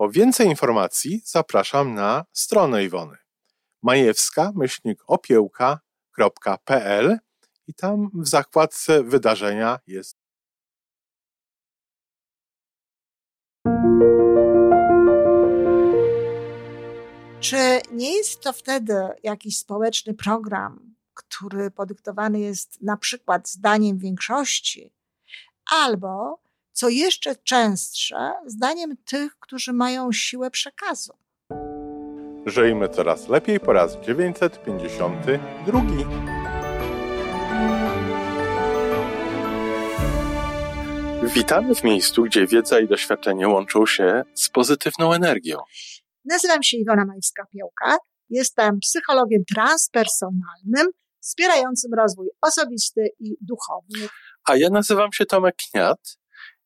Po więcej informacji zapraszam na stronę Iwony. majewska-opiełka.pl i tam w zakładce wydarzenia jest Czy nie jest to wtedy jakiś społeczny program, który podyktowany jest na przykład zdaniem większości, albo co jeszcze częstsze, zdaniem tych, którzy mają siłę przekazu? Żyjmy coraz lepiej po raz 952. Witamy w miejscu, gdzie wiedza i doświadczenie łączą się z pozytywną energią. Nazywam się Iwona Majewska-Piołka. Jestem psychologiem transpersonalnym, wspierającym rozwój osobisty i duchowy. A ja nazywam się Tomek Kniat.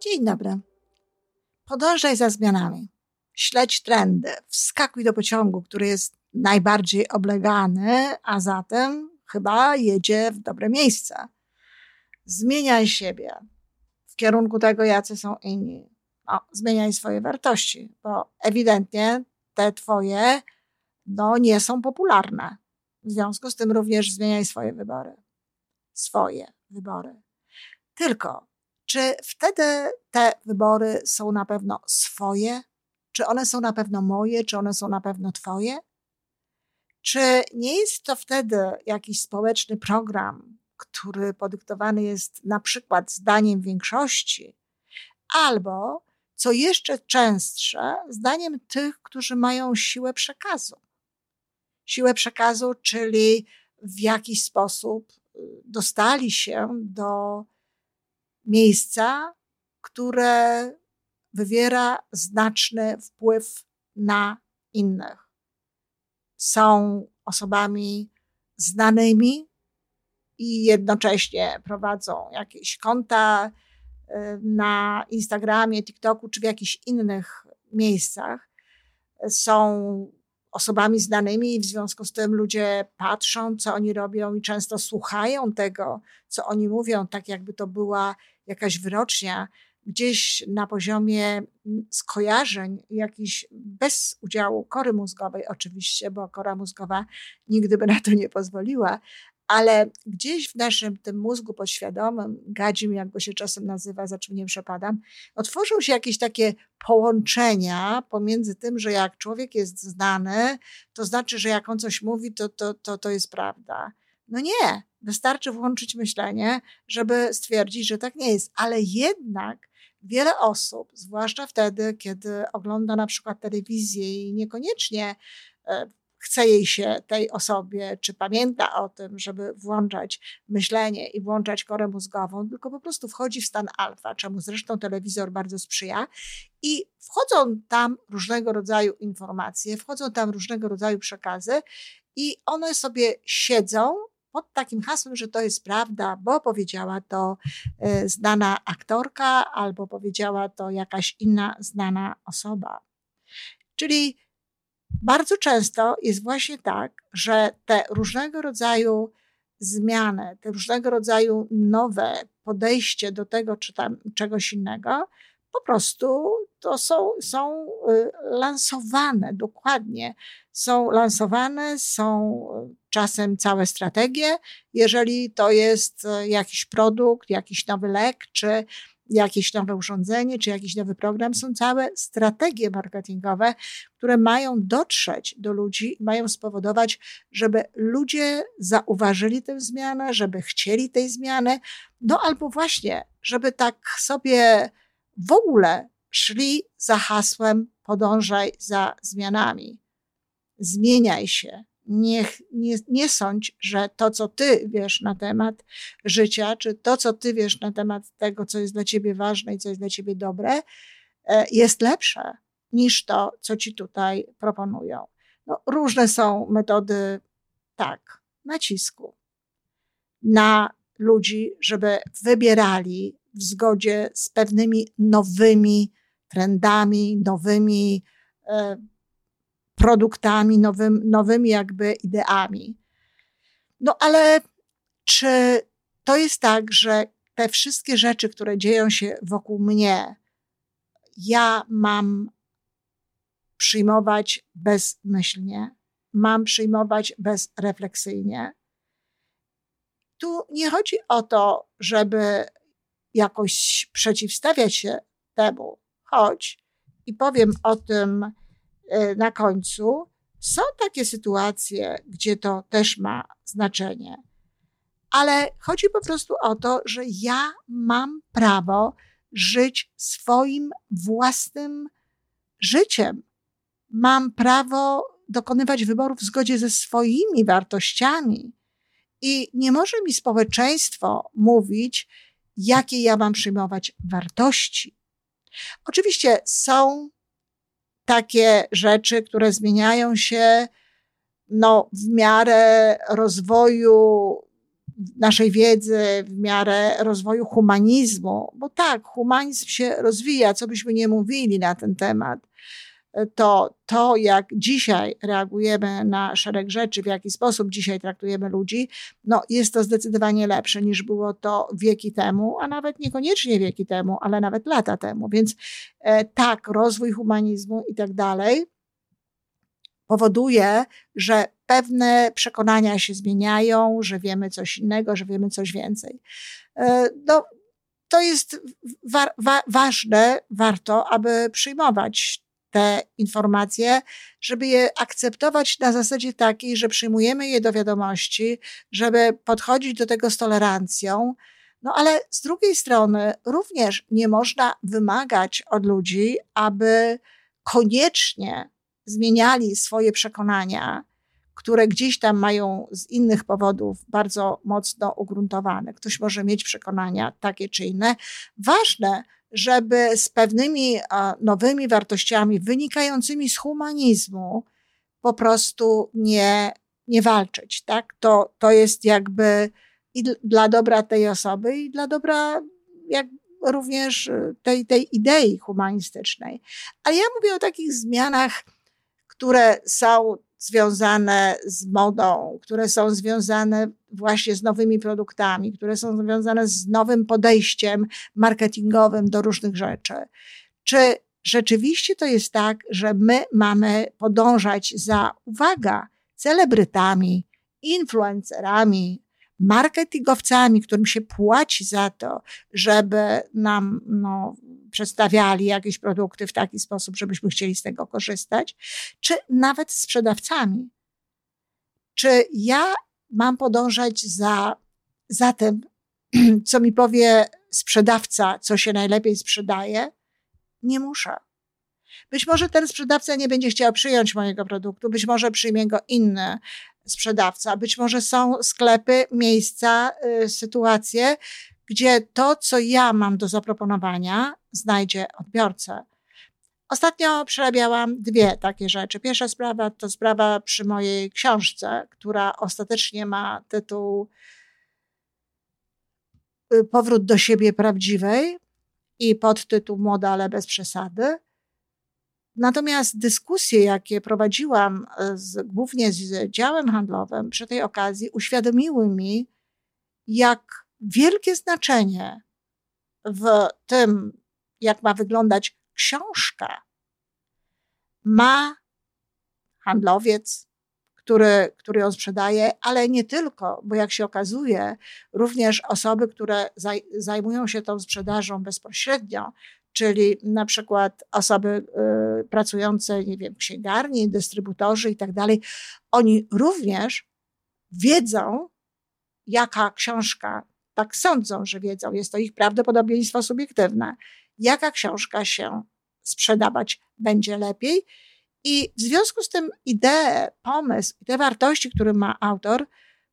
Dzień dobry. Podążaj za zmianami. Śledź trendy. Wskakuj do pociągu, który jest najbardziej oblegany, a zatem chyba jedzie w dobre miejsce. Zmieniaj siebie w kierunku tego, jacy są inni. No, zmieniaj swoje wartości, bo ewidentnie te twoje no, nie są popularne. W związku z tym również zmieniaj swoje wybory. Swoje wybory. Tylko, czy wtedy te wybory są na pewno swoje? Czy one są na pewno moje? Czy one są na pewno twoje? Czy nie jest to wtedy jakiś społeczny program, który podyktowany jest na przykład zdaniem większości, albo, co jeszcze częstsze, zdaniem tych, którzy mają siłę przekazu. Siłę przekazu, czyli w jakiś sposób y, dostali się do miejsca, które wywiera znaczny wpływ na innych. Są osobami znanymi, i jednocześnie prowadzą jakieś konta y, na Instagramie, TikToku czy w jakichś innych miejscach, są osobami znanymi i w związku z tym ludzie patrzą, co oni robią i często słuchają tego, co oni mówią, tak jakby to była jakaś wyrocznia, gdzieś na poziomie skojarzeń, jakiś bez udziału kory mózgowej oczywiście, bo kora mózgowa nigdy by na to nie pozwoliła, ale gdzieś w naszym tym mózgu podświadomym, gadzim, jak go się czasem nazywa, za czym nie przepadam, otworzą się jakieś takie połączenia pomiędzy tym, że jak człowiek jest znany, to znaczy, że jak on coś mówi, to, to, to, to jest prawda. No nie, wystarczy włączyć myślenie, żeby stwierdzić, że tak nie jest, ale jednak wiele osób, zwłaszcza wtedy, kiedy ogląda na przykład telewizję i niekoniecznie e, chce jej się tej osobie, czy pamięta o tym, żeby włączać myślenie i włączać korę mózgową, tylko po prostu wchodzi w stan alfa, czemu zresztą telewizor bardzo sprzyja. I wchodzą tam różnego rodzaju informacje, wchodzą tam różnego rodzaju przekazy i one sobie siedzą pod takim hasłem, że to jest prawda, bo powiedziała to e, znana aktorka albo powiedziała to jakaś inna znana osoba. Czyli bardzo często jest właśnie tak, że te różnego rodzaju zmiany, te różnego rodzaju nowe podejście do tego czy tam czegoś innego, po prostu to są, są y, lansowane dokładnie. Są lansowane, są czasem całe strategie. Jeżeli to jest y, jakiś produkt, jakiś nowy lek, czy jakieś nowe urządzenie czy jakiś nowy program. Są całe strategie marketingowe, które mają dotrzeć do ludzi, mają spowodować, żeby ludzie zauważyli tę zmianę, żeby chcieli tej zmiany, no albo właśnie, żeby tak sobie w ogóle szli za hasłem podążaj za zmianami. Zmieniaj się, nie, nie, nie sądź, że to, co ty wiesz na temat życia, czy to, co ty wiesz na temat tego, co jest dla ciebie ważne i co jest dla ciebie dobre, e, jest lepsze niż to, co ci tutaj proponują. No, różne są metody, tak, nacisku na ludzi, żeby wybierali w zgodzie z pewnymi nowymi trendami, nowymi e, produktami, nowym, nowymi jakby ideami. No ale czy to jest tak, że te wszystkie rzeczy, które dzieją się wokół mnie, ja mam przyjmować bezmyślnie, mam przyjmować bezrefleksyjnie. Tu nie chodzi o to, żeby jakoś przeciwstawiać się temu, choć i powiem o tym na końcu. Są takie sytuacje, gdzie to też ma znaczenie, ale chodzi po prostu o to, że ja mam prawo żyć swoim własnym życiem. Mam prawo dokonywać wyborów w zgodzie ze swoimi wartościami. I nie może mi społeczeństwo mówić, jakie ja mam przyjmować wartości. Oczywiście są takie rzeczy, które zmieniają się no, w miarę rozwoju naszej wiedzy, w miarę rozwoju humanizmu, bo tak, humanizm się rozwija, co byśmy nie mówili na ten temat to to, jak dzisiaj reagujemy na szereg rzeczy, w jaki sposób dzisiaj traktujemy ludzi, no jest to zdecydowanie lepsze niż było to wieki temu, a nawet niekoniecznie wieki temu, ale nawet lata temu. Więc e, tak, rozwój humanizmu i tak dalej powoduje, że pewne przekonania się zmieniają, że wiemy coś innego, że wiemy coś więcej. E, no, to jest wa wa ważne, warto, aby przyjmować te informacje, żeby je akceptować na zasadzie takiej, że przyjmujemy je do wiadomości, żeby podchodzić do tego z tolerancją. No ale z drugiej strony również nie można wymagać od ludzi, aby koniecznie zmieniali swoje przekonania, które gdzieś tam mają z innych powodów bardzo mocno ugruntowane. Ktoś może mieć przekonania takie czy inne. Ważne, żeby z pewnymi nowymi wartościami wynikającymi z humanizmu po prostu nie, nie walczyć. Tak? To, to jest jakby i dla dobra tej osoby, i dla dobra jak również tej, tej idei humanistycznej. Ale ja mówię o takich zmianach, które są związane z modą, które są związane właśnie z nowymi produktami, które są związane z nowym podejściem marketingowym do różnych rzeczy. Czy rzeczywiście to jest tak, że my mamy podążać za, uwaga, celebrytami, influencerami, marketingowcami, którym się płaci za to, żeby nam no, przedstawiali jakieś produkty w taki sposób, żebyśmy chcieli z tego korzystać, czy nawet sprzedawcami. Czy ja mam podążać za, za tym, co mi powie sprzedawca, co się najlepiej sprzedaje? Nie muszę. Być może ten sprzedawca nie będzie chciał przyjąć mojego produktu, być może przyjmie go inny sprzedawca, być może są sklepy, miejsca, y, sytuacje, gdzie to, co ja mam do zaproponowania, znajdzie odbiorcę. Ostatnio przerabiałam dwie takie rzeczy. Pierwsza sprawa to sprawa przy mojej książce, która ostatecznie ma tytuł y, Powrót do siebie prawdziwej i podtytuł Młoda, ale bez przesady. Natomiast dyskusje, jakie prowadziłam y, z, głównie z działem handlowym przy tej okazji, uświadomiły mi, jak wielkie znaczenie w tym, jak ma wyglądać książka, ma handlowiec, który, który ją sprzedaje, ale nie tylko, bo jak się okazuje, również osoby, które zaj zajmują się tą sprzedażą bezpośrednio, czyli na przykład osoby y, pracujące, nie wiem, księgarni, dystrybutorzy i tak dalej, oni również wiedzą, jaka książka, tak sądzą, że wiedzą, jest to ich prawdopodobieństwo subiektywne, jaka książka się sprzedawać będzie lepiej. I w związku z tym ideę, pomysł i te wartości, które ma autor,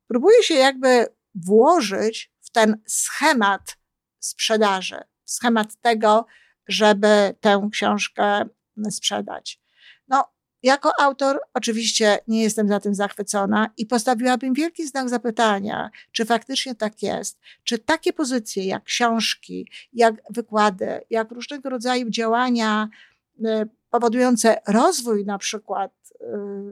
próbuje się jakby włożyć w ten schemat sprzedaży, schemat tego, żeby tę książkę sprzedać. No, jako autor oczywiście nie jestem za tym zachwycona i postawiłabym wielki znak zapytania, czy faktycznie tak jest, czy takie pozycje jak książki, jak wykłady, jak różnego rodzaju działania y, powodujące rozwój na przykład y,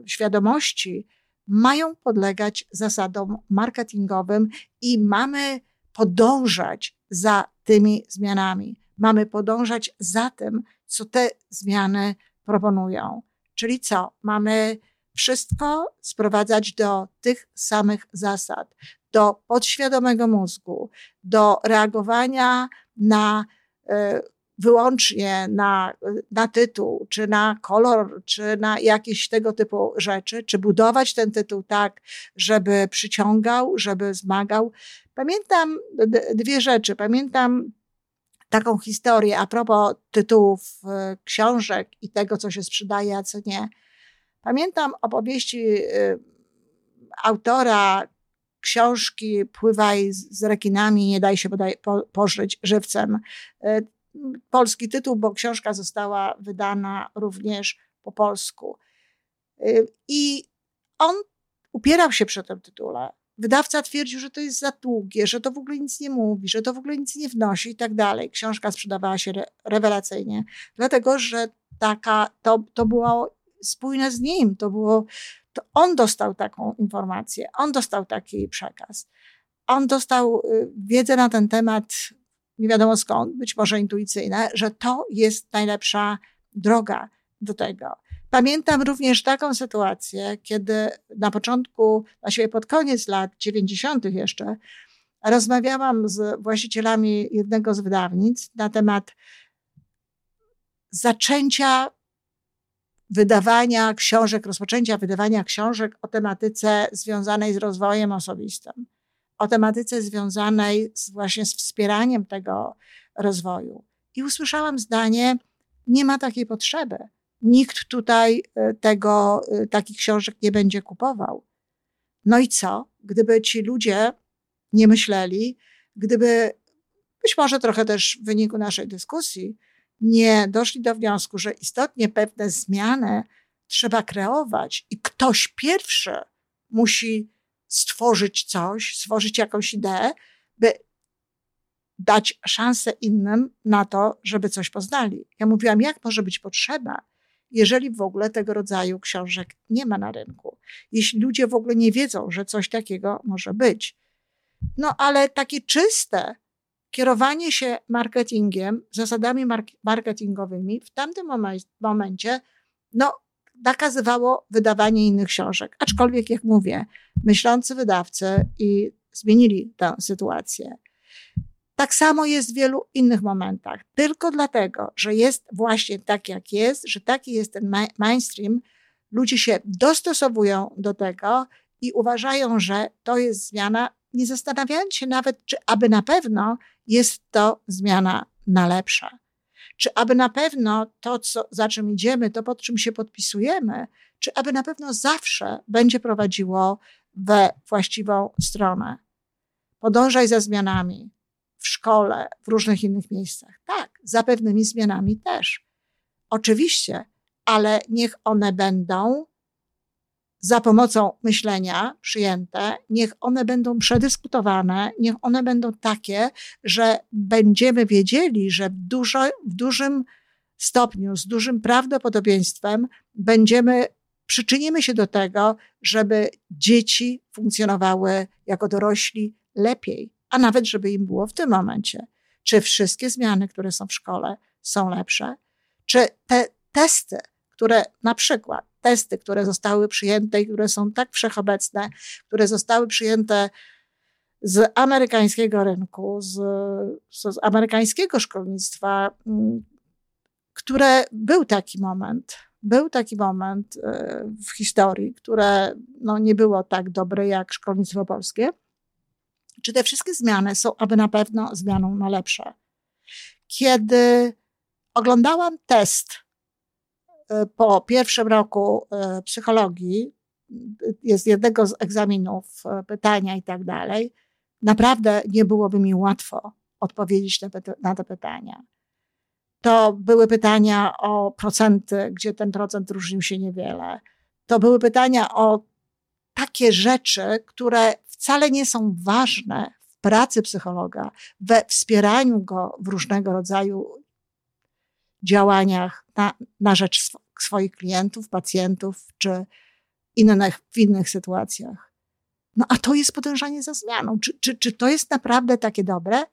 świadomości, mają podlegać zasadom marketingowym i mamy podążać za tymi zmianami. Mamy podążać za tym, co te zmiany proponują. Czyli co? Mamy wszystko sprowadzać do tych samych zasad, do podświadomego mózgu, do reagowania na e, wyłącznie na, na tytuł, czy na kolor, czy na jakieś tego typu rzeczy, czy budować ten tytuł tak, żeby przyciągał, żeby zmagał. Pamiętam dwie rzeczy. Pamiętam taką historię a propos tytułów e, książek i tego, co się sprzedaje, a co nie. Pamiętam opowieści e, autora książki Pływaj z rekinami, nie daj się podaj, po, żywcem. E, polski tytuł, bo książka została wydana również po polsku. I on upierał się przy tym tytule. Wydawca twierdził, że to jest za długie, że to w ogóle nic nie mówi, że to w ogóle nic nie wnosi i tak dalej. Książka sprzedawała się re rewelacyjnie, dlatego że taka, to, to było spójne z nim, to było, to on dostał taką informację, on dostał taki przekaz. On dostał y, wiedzę na ten temat, nie wiadomo skąd, być może intuicyjne, że to jest najlepsza droga do tego. Pamiętam również taką sytuację, kiedy na początku, właściwie pod koniec lat 90. jeszcze, rozmawiałam z właścicielami jednego z wydawnictw na temat zaczęcia wydawania książek, rozpoczęcia wydawania książek o tematyce związanej z rozwojem osobistym, o tematyce związanej z, właśnie z wspieraniem tego rozwoju. I usłyszałam zdanie: Nie ma takiej potrzeby nikt tutaj e, tego, e, takich książek nie będzie kupował. No i co? Gdyby ci ludzie nie myśleli, gdyby być może trochę też w wyniku naszej dyskusji nie doszli do wniosku, że istotnie pewne zmiany trzeba kreować i ktoś pierwszy musi stworzyć coś, stworzyć jakąś ideę, by dać szansę innym na to, żeby coś poznali. Ja mówiłam, jak może być potrzeba, jeżeli w ogóle tego rodzaju książek nie ma na rynku. Jeśli ludzie w ogóle nie wiedzą, że coś takiego może być. No ale takie czyste kierowanie się marketingiem, zasadami marketingowymi w tamtym momencie, no, nakazywało wydawanie innych książek. Aczkolwiek, jak mówię, myślący wydawcy i zmienili tę sytuację. Tak samo jest w wielu innych momentach. Tylko dlatego, że jest właśnie tak, jak jest, że taki jest ten mainstream, ludzie się dostosowują do tego i uważają, że to jest zmiana, nie zastanawiając się nawet, czy aby na pewno jest to zmiana na lepsze. Czy aby na pewno to, co, za czym idziemy, to pod czym się podpisujemy, czy aby na pewno zawsze będzie prowadziło we właściwą stronę. Podążaj za zmianami, w szkole, w różnych innych miejscach. Tak, za pewnymi zmianami też. Oczywiście, ale niech one będą za pomocą myślenia przyjęte, niech one będą przedyskutowane, niech one będą takie, że będziemy wiedzieli, że w, dużo, w dużym stopniu, z dużym prawdopodobieństwem będziemy, przyczynimy się do tego, żeby dzieci funkcjonowały jako dorośli lepiej a nawet żeby im było w tym momencie. Czy wszystkie zmiany, które są w szkole, są lepsze? Czy te testy, które na przykład testy, które zostały przyjęte i które są tak wszechobecne, które zostały przyjęte z amerykańskiego rynku, z, z amerykańskiego szkolnictwa, mm, które był taki moment, był taki moment e, w historii, które no, nie było tak dobre jak szkolnictwo polskie. Czy te wszystkie zmiany są aby na pewno zmianą na lepsze? Kiedy oglądałam test e, po pierwszym roku e, psychologii, jest jednego z egzaminów, pytania i tak dalej, naprawdę nie byłoby mi łatwo odpowiedzieć na, na te pytania. To były pytania o procenty, gdzie ten procent różnił się niewiele. To były pytania o takie rzeczy, które wcale nie są ważne w pracy psychologa, we wspieraniu go w różnego rodzaju działaniach na, na rzecz sw swoich klientów, pacjentów czy innych, w innych sytuacjach. No a to jest podążanie za zmianą. Czy, czy, czy to jest naprawdę takie dobre?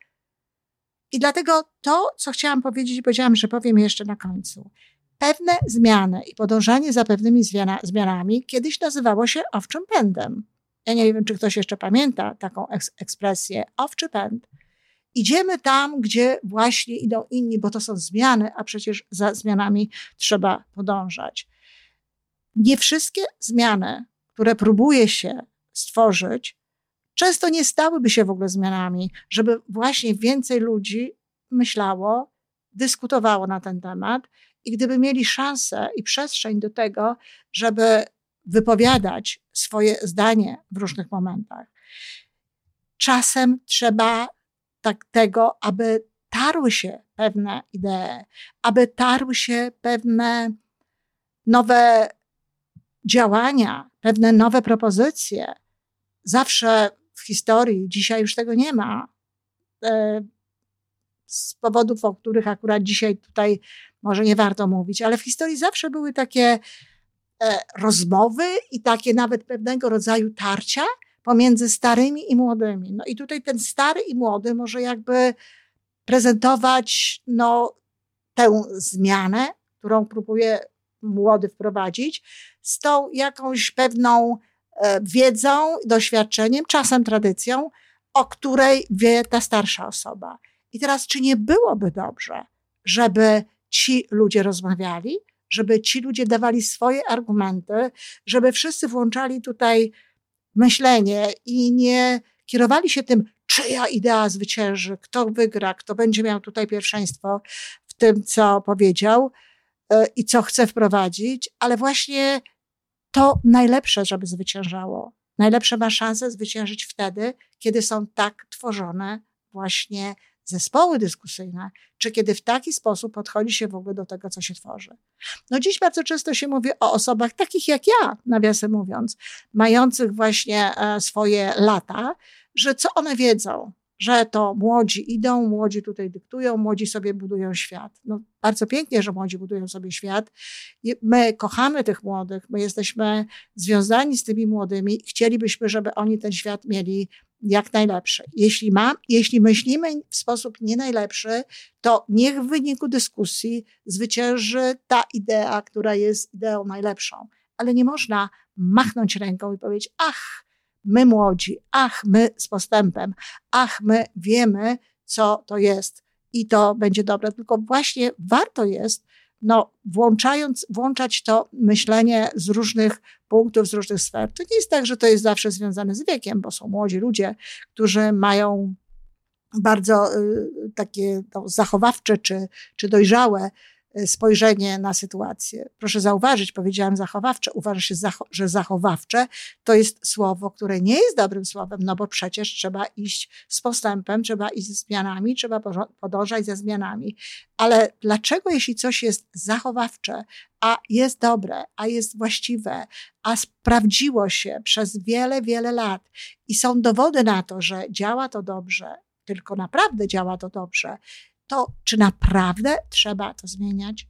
I dlatego to, co chciałam powiedzieć, powiedziałam, że powiem jeszcze na końcu. Pewne zmiany i podążanie za pewnymi zmiana, zmianami kiedyś nazywało się owczym pędem. Ja nie wiem, czy ktoś jeszcze pamięta taką eks ekspresję owczy pęd. Idziemy tam, gdzie właśnie idą inni, bo to są zmiany, a przecież za zmianami trzeba podążać. Nie wszystkie zmiany, które próbuje się stworzyć, często nie stałyby się w ogóle zmianami, żeby właśnie więcej ludzi myślało, dyskutowało na ten temat i gdyby mieli szansę i przestrzeń do tego, żeby wypowiadać swoje zdanie w różnych momentach. Czasem trzeba tak tego, aby tarły się pewne idee, aby tarły się pewne nowe działania, pewne nowe propozycje. Zawsze w historii, dzisiaj już tego nie ma. E, z powodów, o których akurat dzisiaj tutaj może nie warto mówić, ale w historii zawsze były takie rozmowy i takie nawet pewnego rodzaju tarcia pomiędzy starymi i młodymi. No i tutaj ten stary i młody może jakby prezentować no, tę zmianę, którą próbuje młody wprowadzić, z tą jakąś pewną e, wiedzą, doświadczeniem, czasem tradycją, o której wie ta starsza osoba. I teraz, czy nie byłoby dobrze, żeby ci ludzie rozmawiali, żeby ci ludzie dawali swoje argumenty, żeby wszyscy włączali tutaj myślenie i nie kierowali się tym, czyja idea zwycięży, kto wygra, kto będzie miał tutaj pierwszeństwo w tym, co powiedział, E, i co chce wprowadzić, ale właśnie to najlepsze, żeby zwyciężało. Najlepsze ma szansę zwyciężyć wtedy, kiedy są tak tworzone właśnie zespoły dyskusyjne, czy kiedy w taki sposób podchodzi się w ogóle do tego, co się tworzy. No dziś bardzo często się mówi o osobach takich jak ja, nawiasem mówiąc, mających właśnie e, swoje lata, że co one wiedzą, że to młodzi idą, młodzi tutaj dyktują, młodzi sobie budują świat. No, bardzo pięknie, że młodzi budują sobie świat. My kochamy tych młodych, my jesteśmy związani z tymi młodymi i chcielibyśmy, żeby oni ten świat mieli jak najlepszy. Jeśli, mam, jeśli myślimy w sposób nie najlepszy, to niech w wyniku dyskusji zwycięży ta idea, która jest ideą najlepszą. Ale nie można machnąć ręką i powiedzieć, ach, my młodzi, ach, my z postępem, ach, my wiemy, co to jest i to będzie dobre. Tylko właśnie warto jest, no, włączając, włączać to myślenie z różnych punktów, z różnych sfer. To nie jest tak, że to jest zawsze związane z wiekiem, bo są młodzi ludzie, którzy mają bardzo y, takie no, zachowawcze czy, czy dojrzałe spojrzenie na sytuację. Proszę zauważyć, powiedziałam zachowawcze, uważa się, że zachowawcze to jest słowo, które nie jest dobrym słowem, no bo przecież trzeba iść z postępem, trzeba iść ze zmianami, trzeba podążać ze zmianami. Ale dlaczego, jeśli coś jest zachowawcze, a jest dobre, a jest właściwe, a sprawdziło się przez wiele, wiele lat i są dowody na to, że działa to dobrze, tylko naprawdę działa to dobrze, to czy naprawdę trzeba to zmieniać?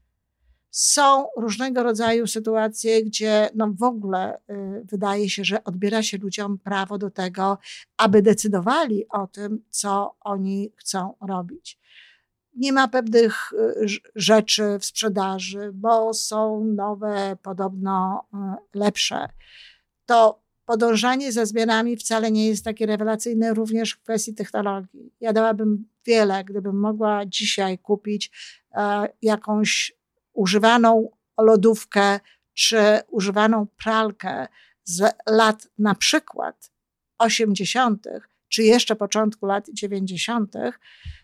Są różnego rodzaju sytuacje, gdzie no w ogóle y, wydaje się, że odbiera się ludziom prawo do tego, aby decydowali o tym, co oni chcą robić. nie ma pewnych y, rzeczy w sprzedaży, bo są nowe, podobno y, lepsze. To podążanie za zmianami wcale nie jest takie rewelacyjne również w kwestii technologii. Ja dałabym wiele, gdybym mogła dzisiaj kupić e, jakąś używaną lodówkę czy używaną pralkę z lat na przykład 80., czy jeszcze początku lat 90.,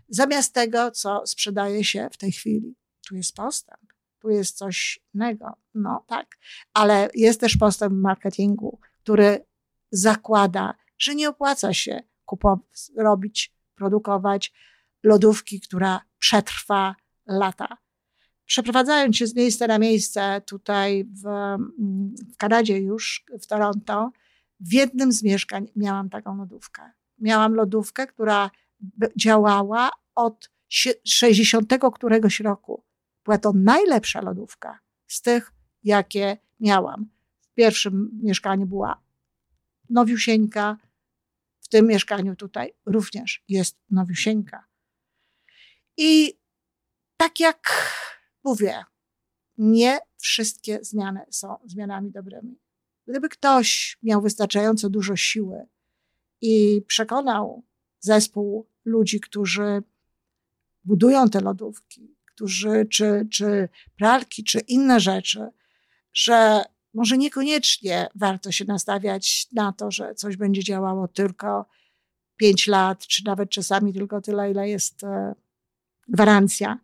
zamiast tego, co sprzedaje się w tej chwili. Tu jest postęp, tu jest coś innego. No tak, ale jest też postęp marketingu, który zakłada, że nie opłaca się kupować, robić, produkować lodówki, która przetrwa lata. Przeprowadzając się z miejsca na miejsce tutaj w, w Kanadzie już, w Toronto, w jednym z mieszkań miałam taką lodówkę. Miałam lodówkę, która działała od 60 któregoś roku. Była to najlepsza lodówka z tych, jakie miałam. Pierwszym mieszkaniu była nowiusieńka, w tym mieszkaniu tutaj również jest nowiusieńka. I tak jak mówię, nie wszystkie zmiany są zmianami dobrymi. Gdyby ktoś miał wystarczająco dużo siły i przekonał zespół ludzi, którzy budują te lodówki, którzy, czy, czy pralki, czy inne rzeczy, że może niekoniecznie warto się nastawiać na to, że coś będzie działało tylko pięć lat, czy nawet czasami tylko tyle, ile jest e, gwarancja,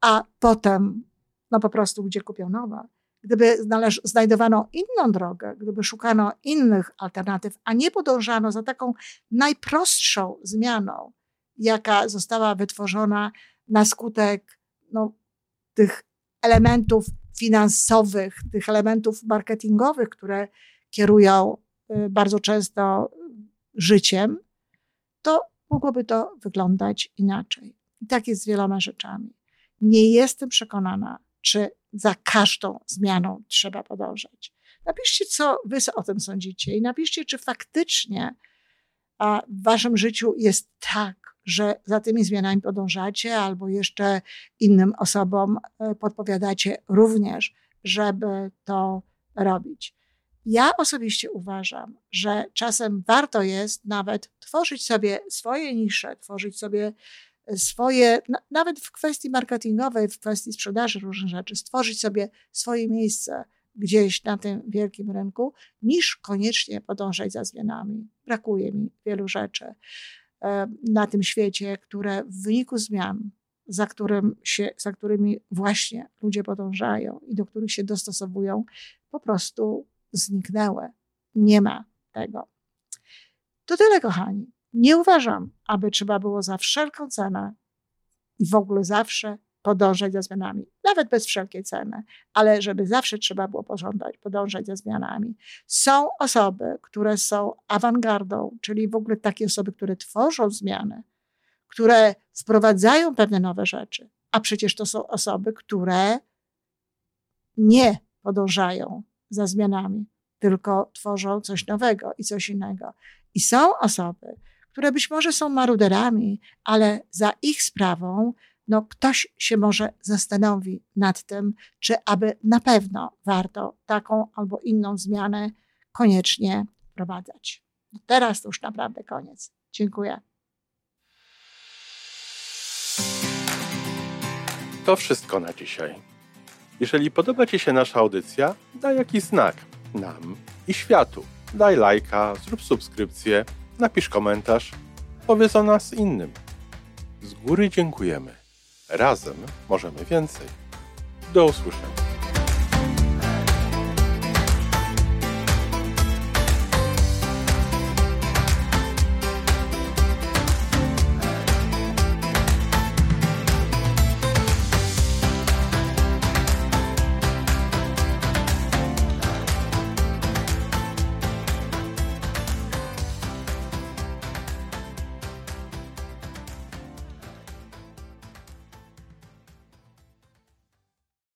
a potem no po prostu gdzie kupią nowe. Gdyby znajdowano inną drogę, gdyby szukano innych alternatyw, a nie podążano za taką najprostszą zmianą, jaka została wytworzona na skutek no, tych elementów finansowych, tych elementów marketingowych, które kierują y, bardzo często życiem, to mogłoby to wyglądać inaczej. I tak jest z wieloma rzeczami. Nie jestem przekonana, czy za każdą zmianą trzeba podążać. Napiszcie, co wy o tym sądzicie i napiszcie, czy faktycznie w waszym życiu jest tak, że za tymi zmianami podążacie, albo jeszcze innym osobom e, podpowiadacie również, żeby to robić. Ja osobiście uważam, że czasem warto jest nawet tworzyć sobie swoje nisze, tworzyć sobie swoje, nawet w kwestii marketingowej, w kwestii sprzedaży różnych rzeczy, stworzyć sobie swoje miejsce gdzieś na tym wielkim rynku, niż koniecznie podążać za zmianami. Brakuje mi wielu rzeczy e, na tym świecie, które w wyniku zmian, za, którym się, za którymi właśnie ludzie podążają i do których się dostosowują, po prostu zniknęły. Nie ma tego. To tyle, kochani. Nie uważam, aby trzeba było za wszelką cenę i w ogóle zawsze podążać za zmianami, nawet bez wszelkiej ceny, ale żeby zawsze trzeba było pożądać, podążać za zmianami. Są osoby, które są awangardą, czyli w ogóle takie osoby, które tworzą zmiany, które wprowadzają pewne nowe rzeczy, a przecież to są osoby, które nie podążają za zmianami, tylko tworzą coś nowego i coś innego. I są osoby, które być może są maruderami, ale za ich sprawą no, ktoś się może zastanowi nad tym, czy aby na pewno warto taką albo inną zmianę koniecznie wprowadzać. Teraz to już naprawdę koniec. Dziękuję. To wszystko na dzisiaj. Jeżeli podoba Ci się nasza audycja, daj jakiś znak nam i światu. Daj lajka, zrób subskrypcję napisz komentarz, powiedz o nas innym. Z góry dziękujemy. Razem możemy więcej. Do usłyszenia.